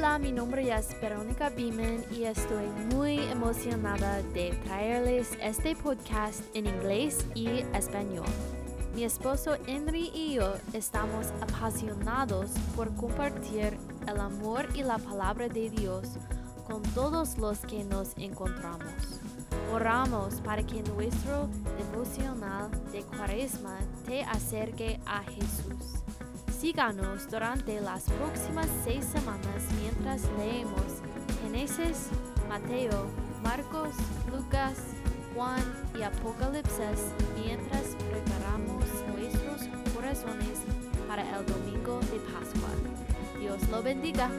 Hola, mi nombre es Verónica Beeman y estoy muy emocionada de traerles este podcast en inglés y español. Mi esposo Henry y yo estamos apasionados por compartir el amor y la palabra de Dios con todos los que nos encontramos. Oramos para que nuestro devocional de Cuaresma te acerque a Jesús. Síganos durante las próximas seis semanas mientras leemos Génesis, Mateo, Marcos, Lucas, Juan y Apocalipsis mientras preparamos nuestros corazones para el domingo de Pascua. Dios lo bendiga.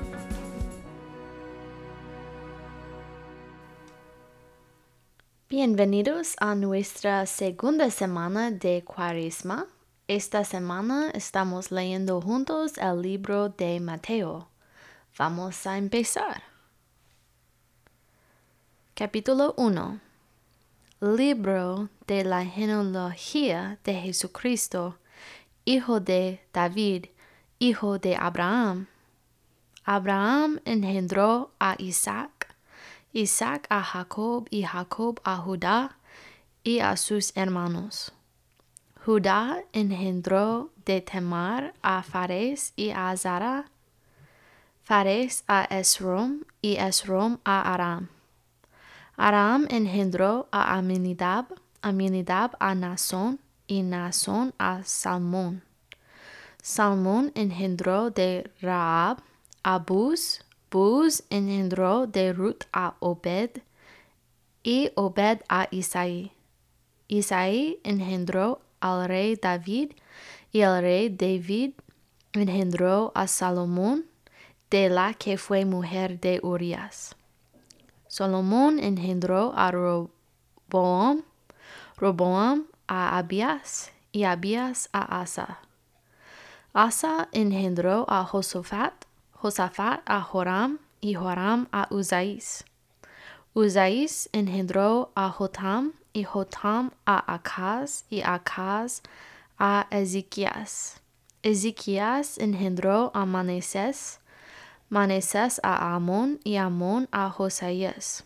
Bienvenidos a nuestra segunda semana de Cuaresma. Esta semana estamos leyendo juntos el libro de Mateo. Vamos a empezar. Capítulo 1. Libro de la genealogía de Jesucristo, hijo de David, hijo de Abraham. Abraham engendró a Isaac Isaac a Jacob y Jacob a Judá y a sus hermanos. Judá engendró de Temar a Fares y a Zara, Fares a Esrom y Esrom a Aram. Aram engendró a Aminidab, Aminidab a Nasón y Nasón a Salmón. Salmón engendró de Raab a Buz, Buz engendró de Ruth a Obed y Obed a Isaí. Isaí engendró al rey David y el rey David engendró a Salomón de la que fue mujer de Urias. Salomón engendró a Roboam, Roboam a Abias y Abias a Asa. Asa engendró a Josafat Josafat a Joram y Joram a Uzaís. Uzaís engendró a Jotam y Jotam a Acaz y Acaz a Ezequías. Ezequías engendró a Manasés, Manasés a Amón y Amón a Josaías.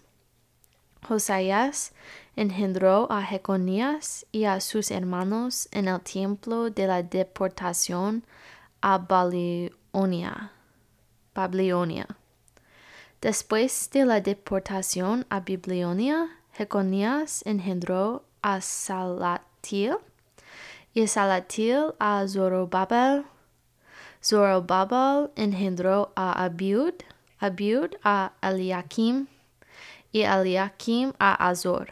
Josaías engendró a Jeconías y a sus hermanos en el tiempo de la deportación a Babilonia. Babilonia. Después de la deportación a Babilonia, Jeconías engendró a Salatil y Salatil a Zorobabel. Zorobabel engendró a Abiud, Abiud a Eliakim y Eliakim a Azor.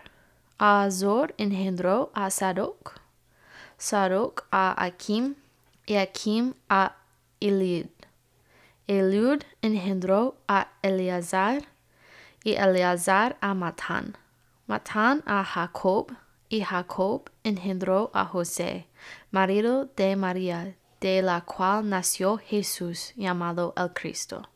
Azor engendró a Sadoc, Sadoc a Akim y Akim a Elid. Eliud engendró a Eleazar y Eleazar a Matán. Matán a Jacob y Jacob engendró a José, marido de María, de la cual nació Jesús llamado el Cristo.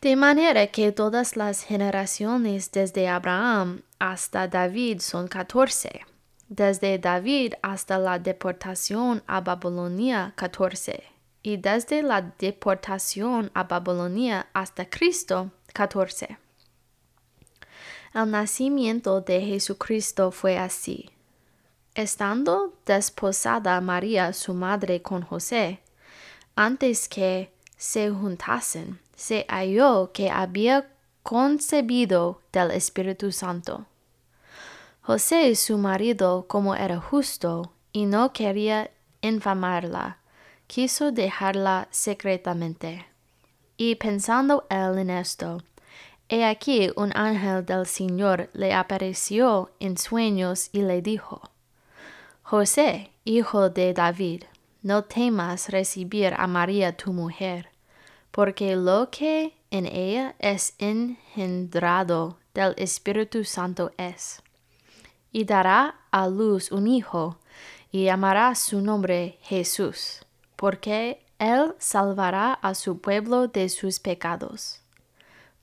De manera que todas las generaciones desde Abraham hasta David son catorce, desde David hasta la deportación a Babilonia catorce y desde la deportación a Babilonia hasta Cristo 14. El nacimiento de Jesucristo fue así. Estando desposada María su madre con José, antes que se juntasen, se halló que había concebido del Espíritu Santo. José su marido, como era justo y no quería infamarla, quiso dejarla secretamente. Y pensando él en esto, he aquí un ángel del Señor le apareció en sueños y le dijo, José, hijo de David, no temas recibir a María tu mujer, porque lo que en ella es engendrado del Espíritu Santo es. Y dará a luz un hijo, y llamará su nombre Jesús porque Él salvará a su pueblo de sus pecados.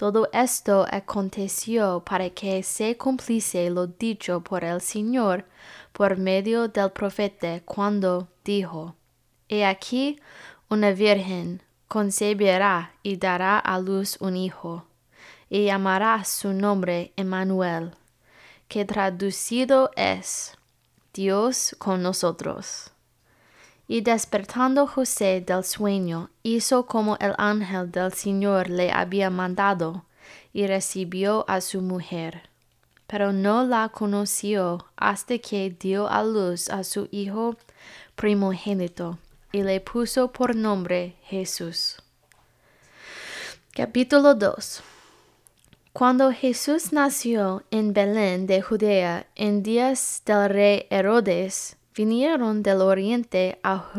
Todo esto aconteció para que se cumpliese lo dicho por el Señor por medio del profeta cuando dijo, He aquí una virgen concebirá y dará a luz un hijo, y llamará su nombre Emmanuel, que traducido es Dios con nosotros. Y despertando José del sueño, hizo como el ángel del Señor le había mandado, y recibió a su mujer. Pero no la conoció hasta que dio a luz a su hijo primogénito, y le puso por nombre Jesús. Capítulo 2 Cuando Jesús nació en Belén de Judea en días del rey Herodes, vinieron del oriente a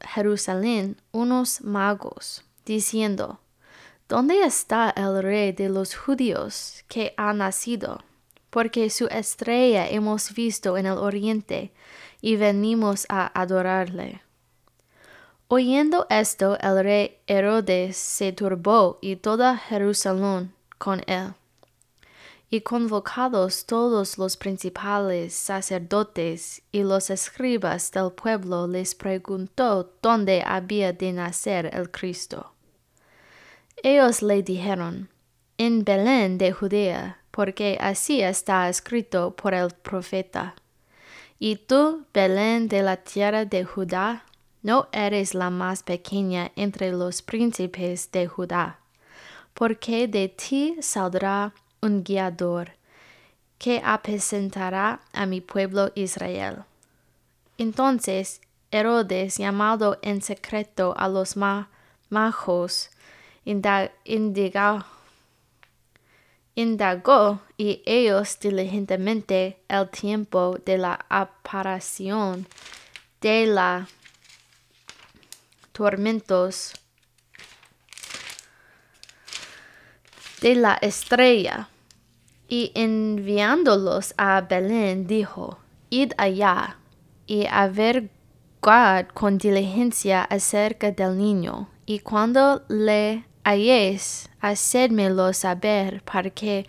Jerusalén unos magos, diciendo, ¿Dónde está el rey de los judíos que ha nacido? Porque su estrella hemos visto en el oriente y venimos a adorarle. Oyendo esto, el rey Herodes se turbó y toda Jerusalén con él. Y convocados todos los principales sacerdotes y los escribas del pueblo les preguntó dónde había de nacer el Cristo. Ellos le dijeron, en Belén de Judea, porque así está escrito por el profeta. Y tú, Belén de la tierra de Judá, no eres la más pequeña entre los príncipes de Judá, porque de ti saldrá un guiador que apacentará a mi pueblo Israel. Entonces Herodes, llamado en secreto a los majos, indagó, indagó y ellos diligentemente el tiempo de la aparición de la tormentos de la estrella. Y enviándolos a Belén dijo, Id allá y averiguad con diligencia acerca del niño, y cuando le halléis, hacedmelo saber para que,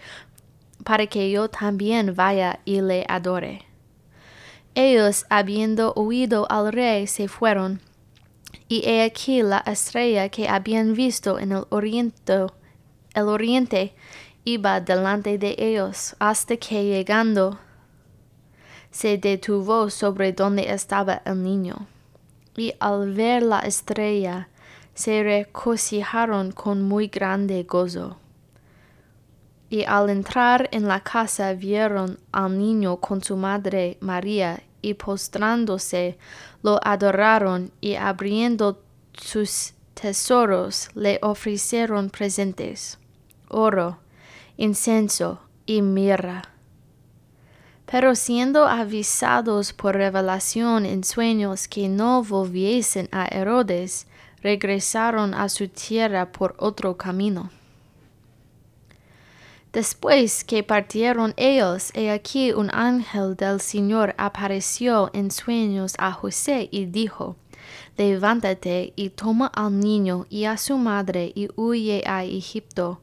para que yo también vaya y le adore. Ellos, habiendo oído al rey, se fueron y he aquí la estrella que habían visto en el oriente, el oriente iba delante de ellos hasta que llegando se detuvo sobre donde estaba el niño. Y al ver la estrella se regocijaron con muy grande gozo. Y al entrar en la casa vieron al niño con su madre María y postrándose lo adoraron y abriendo sus tesoros le ofrecieron presentes, oro, incenso y mirra. Pero siendo avisados por revelación en sueños que no volviesen a Herodes, regresaron a su tierra por otro camino. Después que partieron ellos, he aquí un ángel del Señor apareció en sueños a José y dijo, Levántate y toma al niño y a su madre y huye a Egipto,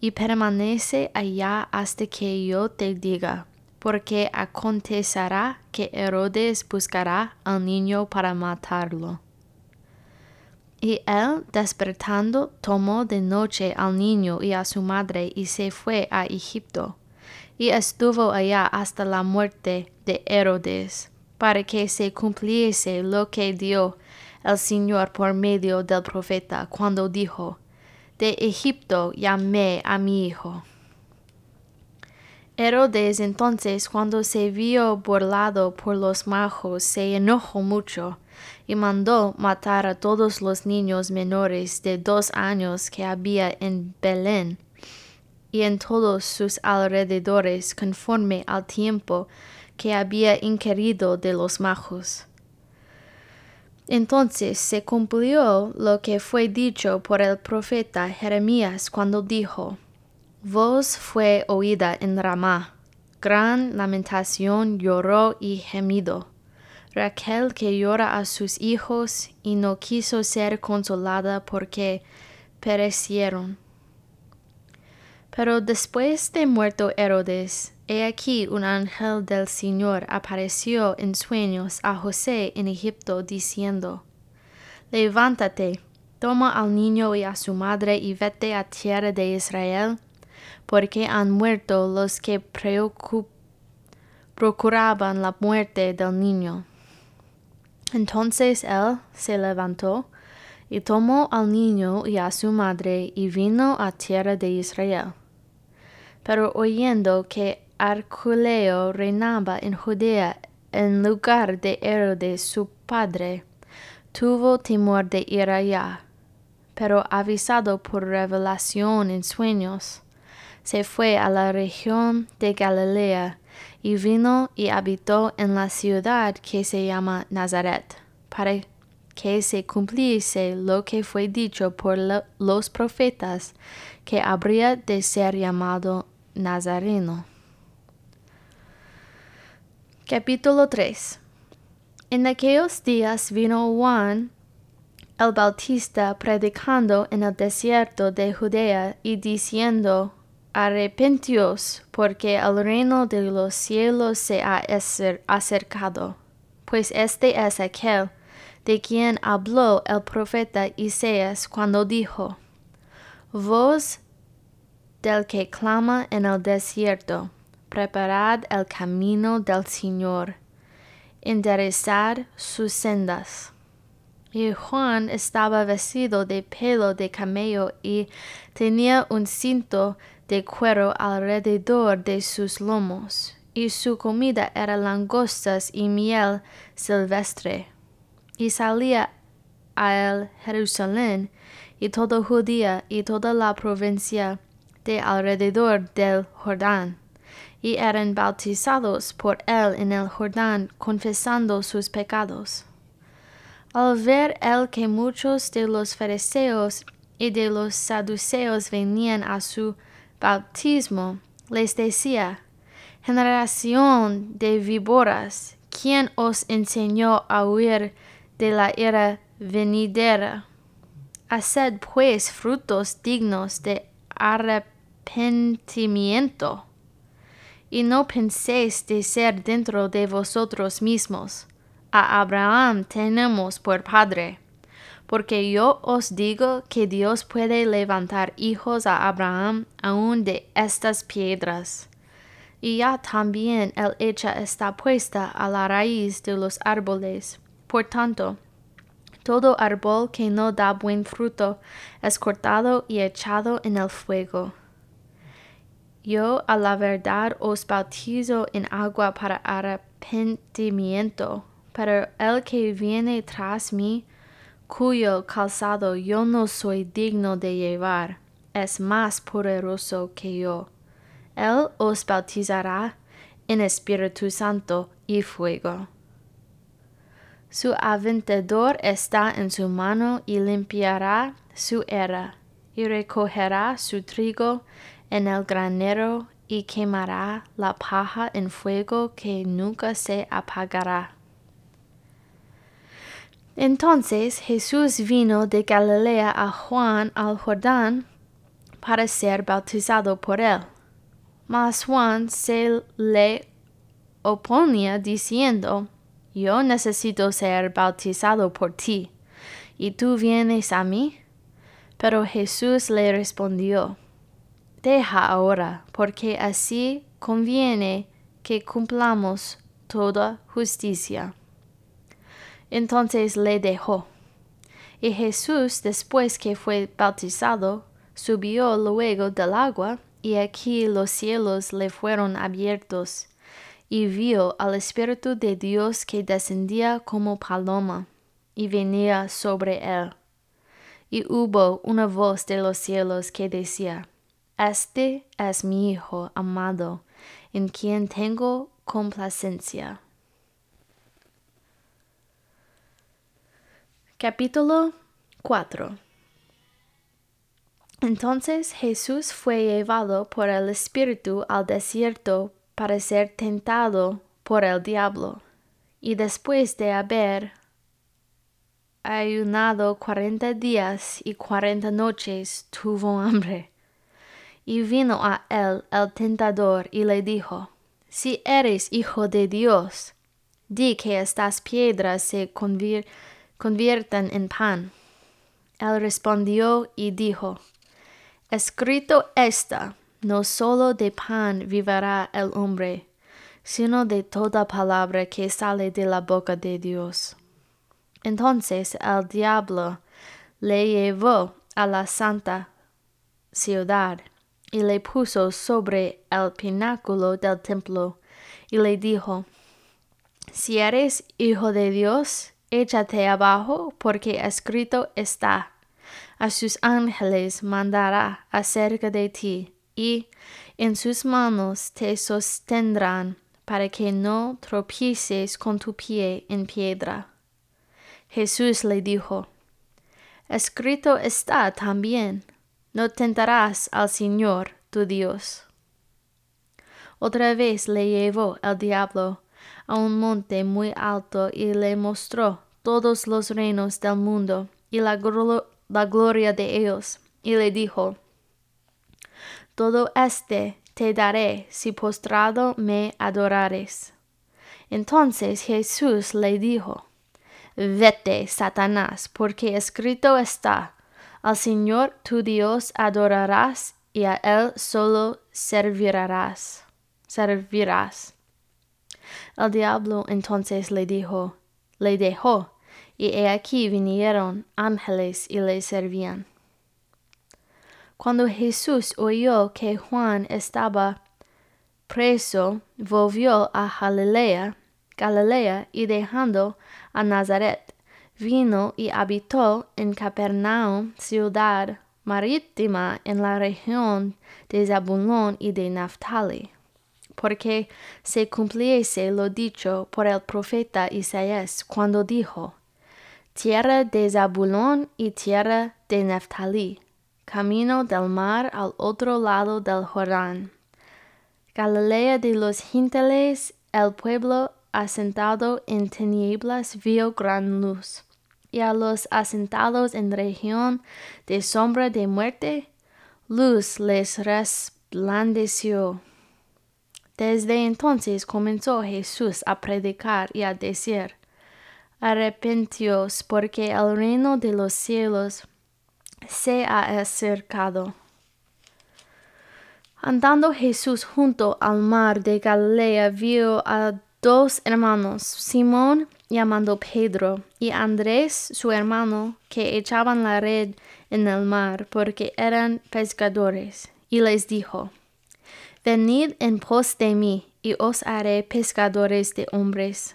y permanece allá hasta que yo te diga, porque acontecerá que Herodes buscará al niño para matarlo. Y él, despertando, tomó de noche al niño y a su madre y se fue a Egipto, y estuvo allá hasta la muerte de Herodes, para que se cumpliese lo que dio el Señor por medio del profeta, cuando dijo, De Egipto llamé a mi hijo. Herodes entonces, cuando se vio burlado por los majos, se enojó mucho, y mandó matar a todos los niños menores de dos años que había en Belén y en todos sus alrededores conforme al tiempo que había inquirido de los majos. Entonces se cumplió lo que fue dicho por el profeta Jeremías cuando dijo, Voz fue oída en Ramá, gran lamentación lloró y gemido Raquel que llora a sus hijos y no quiso ser consolada porque perecieron. Pero después de muerto Herodes, he aquí un ángel del Señor apareció en sueños a José en Egipto diciendo, Levántate, Toma al niño y a su madre y vete a tierra de Israel, porque han muerto los que procuraban la muerte del niño. Entonces él se levantó y tomó al niño y a su madre y vino a tierra de Israel. Pero oyendo que Arculeo reinaba en Judea en lugar de Herodes su padre, tuvo temor de ir allá. Pero avisado por revelación en sueños, se fue a la región de Galilea y vino y habitó en la ciudad que se llama Nazaret, para que se cumpliese lo que fue dicho por los profetas, que habría de ser llamado Nazareno. Capítulo 3 En aquellos días vino Juan el Bautista predicando en el desierto de Judea y diciendo, Arrepentíos, porque el reino de los cielos se ha acercado. Pues este es aquel de quien habló el profeta Isaías cuando dijo, Voz del que clama en el desierto, preparad el camino del Señor, enderezad sus sendas. Y Juan estaba vestido de pelo de camello y tenía un cinto de cuero alrededor de sus lomos, y su comida era langostas y miel silvestre. Y salía a él Jerusalén y toda Judía y toda la provincia de alrededor del Jordán, y eran bautizados por él en el Jordán, confesando sus pecados. Al ver él que muchos de los fariseos y de los saduceos venían a su bautismo, les decía, Generación de víboras, ¿quién os enseñó a huir de la era venidera? Haced pues frutos dignos de arrepentimiento, y no penséis de ser dentro de vosotros mismos. A Abraham tenemos por padre porque yo os digo que Dios puede levantar hijos a Abraham aún de estas piedras. Y ya también el hecha está puesta a la raíz de los árboles. Por tanto, todo árbol que no da buen fruto es cortado y echado en el fuego. Yo a la verdad os bautizo en agua para arrepentimiento, pero el que viene tras mí cuyo calzado yo no soy digno de llevar, es más poderoso que yo. Él os bautizará en Espíritu Santo y fuego. Su aventador está en su mano y limpiará su era, y recogerá su trigo en el granero y quemará la paja en fuego que nunca se apagará. Entonces Jesús vino de Galilea a Juan al Jordán para ser bautizado por él. Mas Juan se le oponía diciendo, Yo necesito ser bautizado por ti, ¿y tú vienes a mí? Pero Jesús le respondió, Deja ahora, porque así conviene que cumplamos toda justicia. Entonces le dejó. Y Jesús, después que fue bautizado, subió luego del agua, y aquí los cielos le fueron abiertos, y vio al Espíritu de Dios que descendía como paloma, y venía sobre él. Y hubo una voz de los cielos que decía, Este es mi Hijo amado, en quien tengo complacencia. Capítulo 4 Entonces Jesús fue llevado por el Espíritu al desierto para ser tentado por el diablo, y después de haber ayunado cuarenta días y cuarenta noches tuvo hambre. Y vino a él el tentador y le dijo, Si eres hijo de Dios, di que estas piedras se conviertan en pan. Él respondió y dijo, Escrito está, no solo de pan vivirá el hombre, sino de toda palabra que sale de la boca de Dios. Entonces el diablo le llevó a la santa ciudad y le puso sobre el pináculo del templo y le dijo, Si eres hijo de Dios, échate abajo, porque escrito está, a sus ángeles mandará acerca de ti, y en sus manos te sostendrán, para que no tropieces con tu pie en piedra. Jesús le dijo, Escrito está también, no tentarás al Señor tu Dios. Otra vez le llevó el diablo a un monte muy alto y le mostró todos los reinos del mundo y la, gloria de ellos, y le dijo, Todo este te daré si postrado me adorares. Entonces Jesús le dijo, Vete, Satanás, porque escrito está, al Señor tu Dios adorarás y a Él solo servirás. servirás. El diablo entonces le dijo, le dejó, y he aquí vinieron ángeles y le servían. Cuando Jesús oyó que Juan estaba preso, volvió a Galilea, Galilea y dejando a Nazaret, vino y habitó en Capernaum, ciudad marítima en la región de Zabulón y de Naphtali porque se cumpliese lo dicho por el profeta Isaías cuando dijo, Tierra de Zabulón y tierra de Neftali, camino del mar al otro lado del Jordán. Galilea de los gentiles, el pueblo asentado en tinieblas vio gran luz, y a los asentados en región de sombra de muerte, luz les resplandeció. Desde entonces comenzó Jesús a predicar y a decir, Arrepentíos porque el reino de los cielos se ha acercado. Andando Jesús junto al mar de Galilea vio a dos hermanos, Simón llamando Pedro y Andrés su hermano, que echaban la red en el mar porque eran pescadores, y les dijo, Venid en pos de mí, y os haré pescadores de hombres.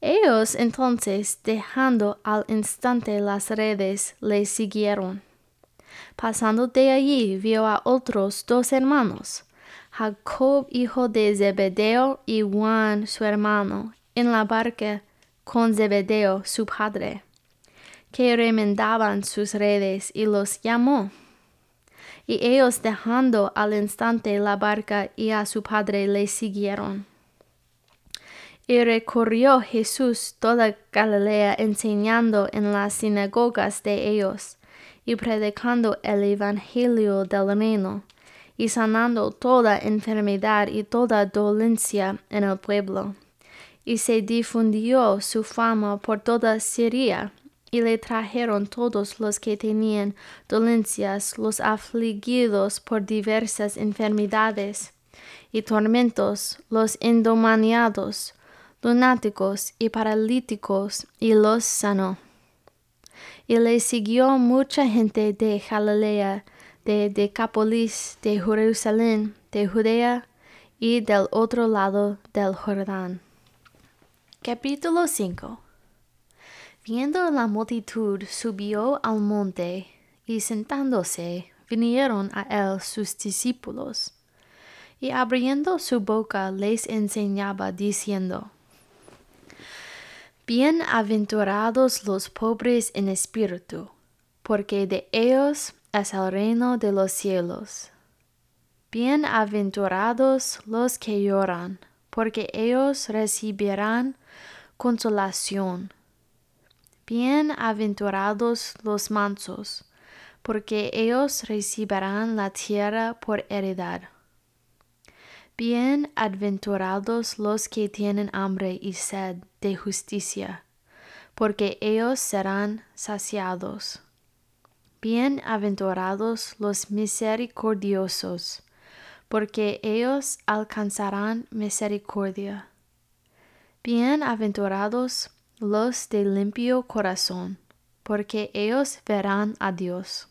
Ellos entonces, dejando al instante las redes, le siguieron. Pasando de allí, vio a otros dos hermanos, Jacob hijo de Zebedeo y Juan su hermano, en la barca con Zebedeo su padre, que remendaban sus redes, y los llamó y ellos dejando al instante la barca y a su padre le siguieron. Y recorrió Jesús toda Galilea enseñando en las sinagogas de ellos, y predicando el Evangelio del reino, y sanando toda enfermedad y toda dolencia en el pueblo. Y se difundió su fama por toda Siria y le trajeron todos los que tenían dolencias, los afligidos por diversas enfermedades y tormentos, los endomaniados, lunáticos y paralíticos, y los sanó. Y le siguió mucha gente de Galilea, de Decapolis, de Jerusalén, de Judea y del otro lado del Jordán. Capítulo 5 Viendo la multitud, subió al monte, y sentándose, vinieron a él sus discípulos. Y abriendo su boca les enseñaba, diciendo, Bienaventurados los pobres en espíritu, porque de ellos es el reino de los cielos. Bienaventurados los que lloran, porque ellos recibirán consolación. Bienaventurados los mansos, porque ellos recibirán la tierra por heredad. Bienaventurados los que tienen hambre y sed de justicia, porque ellos serán saciados. Bienaventurados los misericordiosos, porque ellos alcanzarán misericordia. Bienaventurados los de limpio corazón, porque ellos verán a Dios.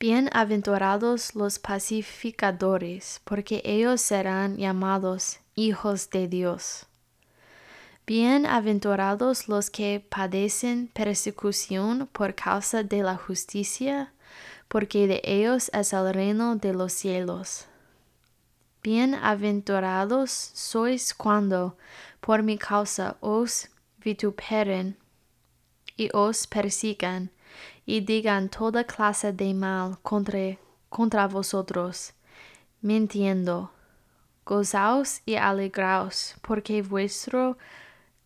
Bienaventurados los pacificadores, porque ellos serán llamados hijos de Dios. Bienaventurados los que padecen persecución por causa de la justicia, porque de ellos es el reino de los cielos. Bienaventurados sois cuando por mi causa os vituperen y os persigan y digan toda clase de mal contra, contra vosotros, mintiendo. Gozaos y alegraos, porque vuestro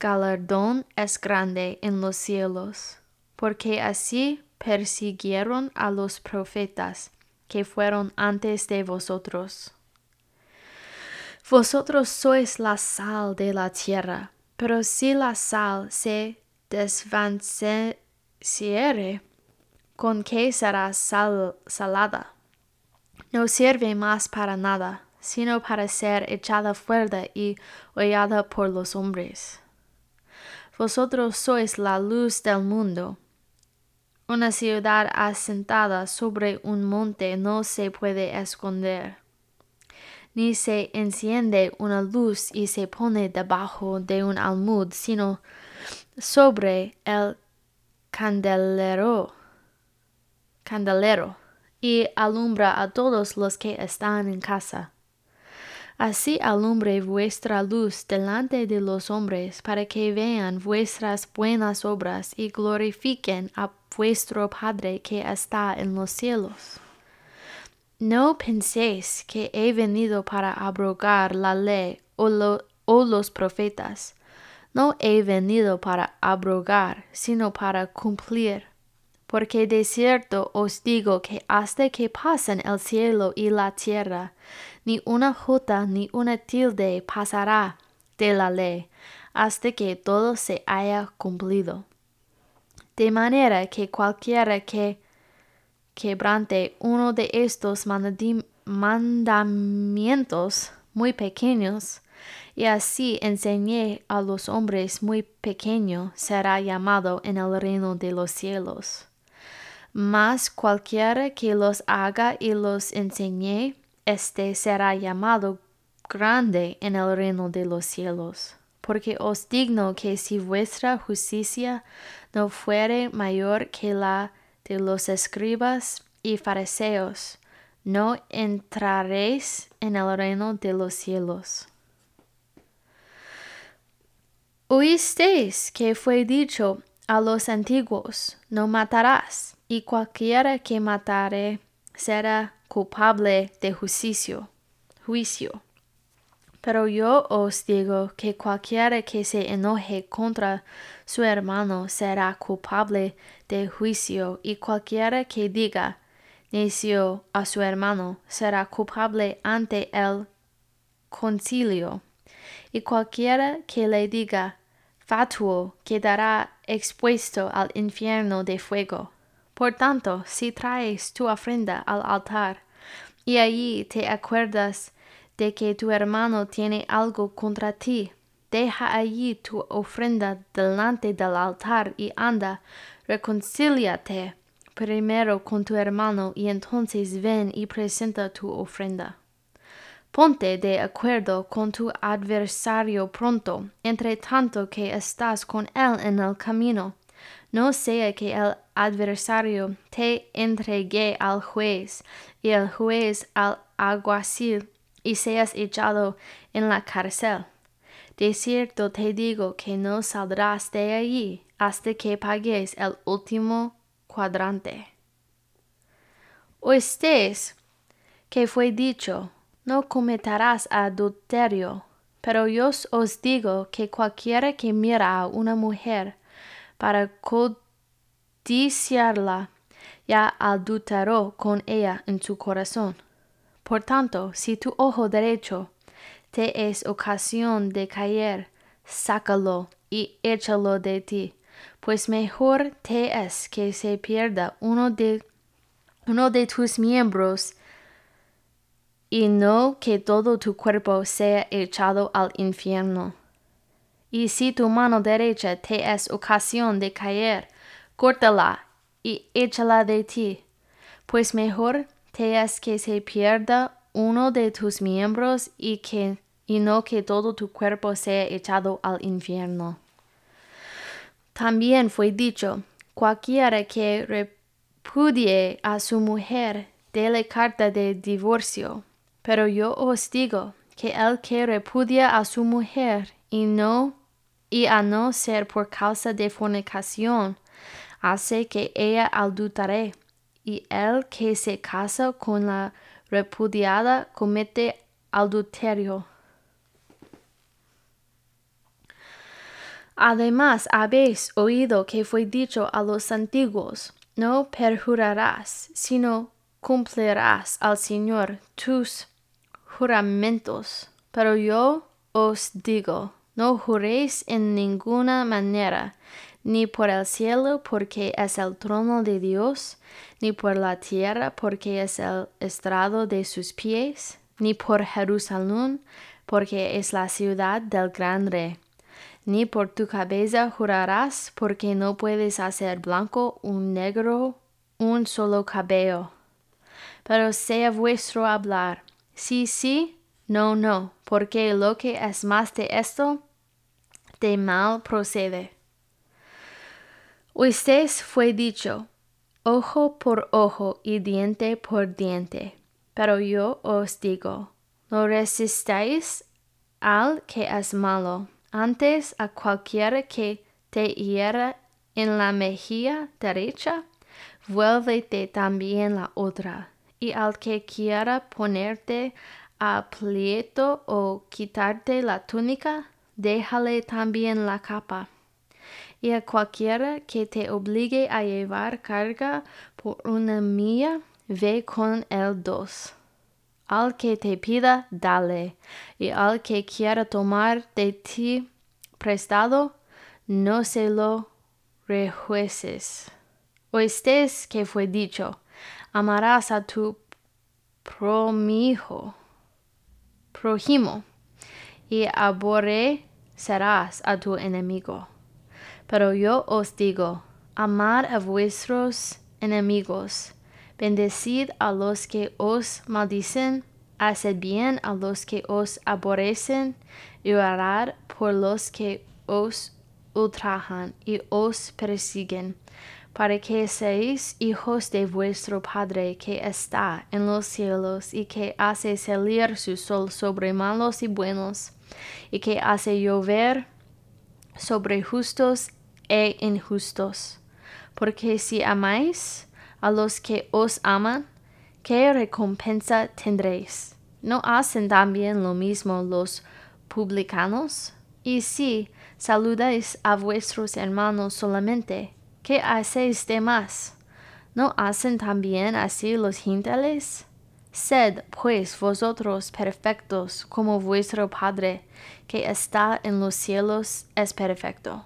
galardón es grande en los cielos, porque así persiguieron a los profetas que fueron antes de vosotros. Vosotros sois la sal de la tierra, pero si la sal se desvaneciere, ¿con qué será sal salada? No sirve más para nada, sino para ser echada fuera y hollada por los hombres. Vosotros sois la luz del mundo. Una ciudad asentada sobre un monte no se puede esconder. Ni se enciende una luz y se pone debajo de un almud, sino sobre el candelero, candelero, y alumbra a todos los que están en casa. Así alumbre vuestra luz delante de los hombres, para que vean vuestras buenas obras y glorifiquen a vuestro Padre que está en los cielos. No penséis que he venido para abrogar la ley o, o los profetas. No he venido para abrogar, sino para cumplir porque de cierto os digo que hasta que pasen el cielo y la tierra, ni una jota ni una tilde pasará de la ley, hasta que todo se haya cumplido. De manera que cualquiera que quebrante uno de estos mandamientos muy pequeños, y así enseñé a los hombres muy pequeños, será llamado en el reino de los cielos mas cualquiera que los haga y los enseñe, éste será llamado grande en el reino de los cielos. Porque os digno que si vuestra justicia no fuere mayor que la de los escribas y fariseos, no entraréis en el reino de los cielos. Oísteis que fue dicho a los antiguos, no matarás y cualquiera que matare será culpable de juicio. juicio. Pero yo os digo que cualquiera que se enoje contra su hermano será culpable de juicio, y cualquiera que diga necio a su hermano será culpable ante el concilio, y cualquiera que le diga fatuo quedará expuesto al infierno de fuego. Por tanto, si traes tu ofrenda al altar y allí te acuerdas de que tu hermano tiene algo contra ti, deja allí tu ofrenda delante del altar y anda, reconcíliate primero con tu hermano y entonces ven y presenta tu ofrenda. Ponte de acuerdo con tu adversario pronto, entre tanto que estás con él en el camino no sea que el adversario te entregue al juez y el juez al alguacil y seas echado en la cárcel. De cierto te digo que no saldrás de allí hasta que pagues el último cuadrante. Oísteis que fue dicho, no cometerás adulterio, pero yo os digo que cualquiera que mira a una mujer para codiciarla, ya adulteró con ella en su corazón. Por tanto, si tu ojo derecho te es ocasión de caer, sácalo y échalo de ti, pues mejor te es que se pierda uno de, uno de tus miembros y no que todo tu cuerpo sea echado al infierno. Y si tu mano derecha te es ocasión de caer, córtala y échala de ti, pues mejor te es que se pierda uno de tus miembros y que y no que todo tu cuerpo sea echado al infierno. También fue dicho, cualquiera que repudie a su mujer, dele carta de divorcio. Pero yo os digo que el que repudia a su mujer y no y a no ser por causa de fornicación, hace que ella adultere, y el que se casa con la repudiada comete adulterio. Además habéis oído que fue dicho a los antiguos, no perjurarás, sino cumplirás al Señor tus juramentos. Pero yo os digo, no juréis en ninguna manera, ni por el cielo porque es el trono de Dios, ni por la tierra porque es el estrado de sus pies, ni por Jerusalén porque es la ciudad del gran rey ni por tu cabeza jurarás, porque no puedes hacer blanco un negro un solo cabello. Pero sea vuestro hablar, sí, sí, no, no, porque lo que es más de esto, de mal procede. Ustedes fue dicho, ojo por ojo y diente por diente. Pero yo os digo, no resistáis al que es malo antes a cualquiera que te hiera en la mejilla derecha, vuélvete también la otra. Y al que quiera ponerte a pleito o quitarte la túnica, déjale también la capa. Y a cualquiera que te obligue a llevar carga por una milla, ve con el dos. Al que te pida, dale, y al que quiera tomar de ti prestado, no se lo rejueces. Oísteis que fue dicho, amarás a tu promijo, prójimo, y aborrecerás a tu enemigo. Pero yo os digo, amad a vuestros enemigos, Bendecid a los que os maldicen, haced bien a los que os aborrecen, y orad por los que os ultrajan y os persiguen, para que seáis hijos de vuestro Padre que está en los cielos y que hace salir su sol sobre malos y buenos, y que hace llover sobre justos e injustos. Porque si amáis a los que os aman, ¿qué recompensa tendréis? ¿No hacen también lo mismo los publicanos? Y si saludáis a vuestros hermanos solamente, ¿qué hacéis de más? ¿No hacen también así los gentiles? Sed, pues, vosotros perfectos, como vuestro Padre, que está en los cielos, es perfecto.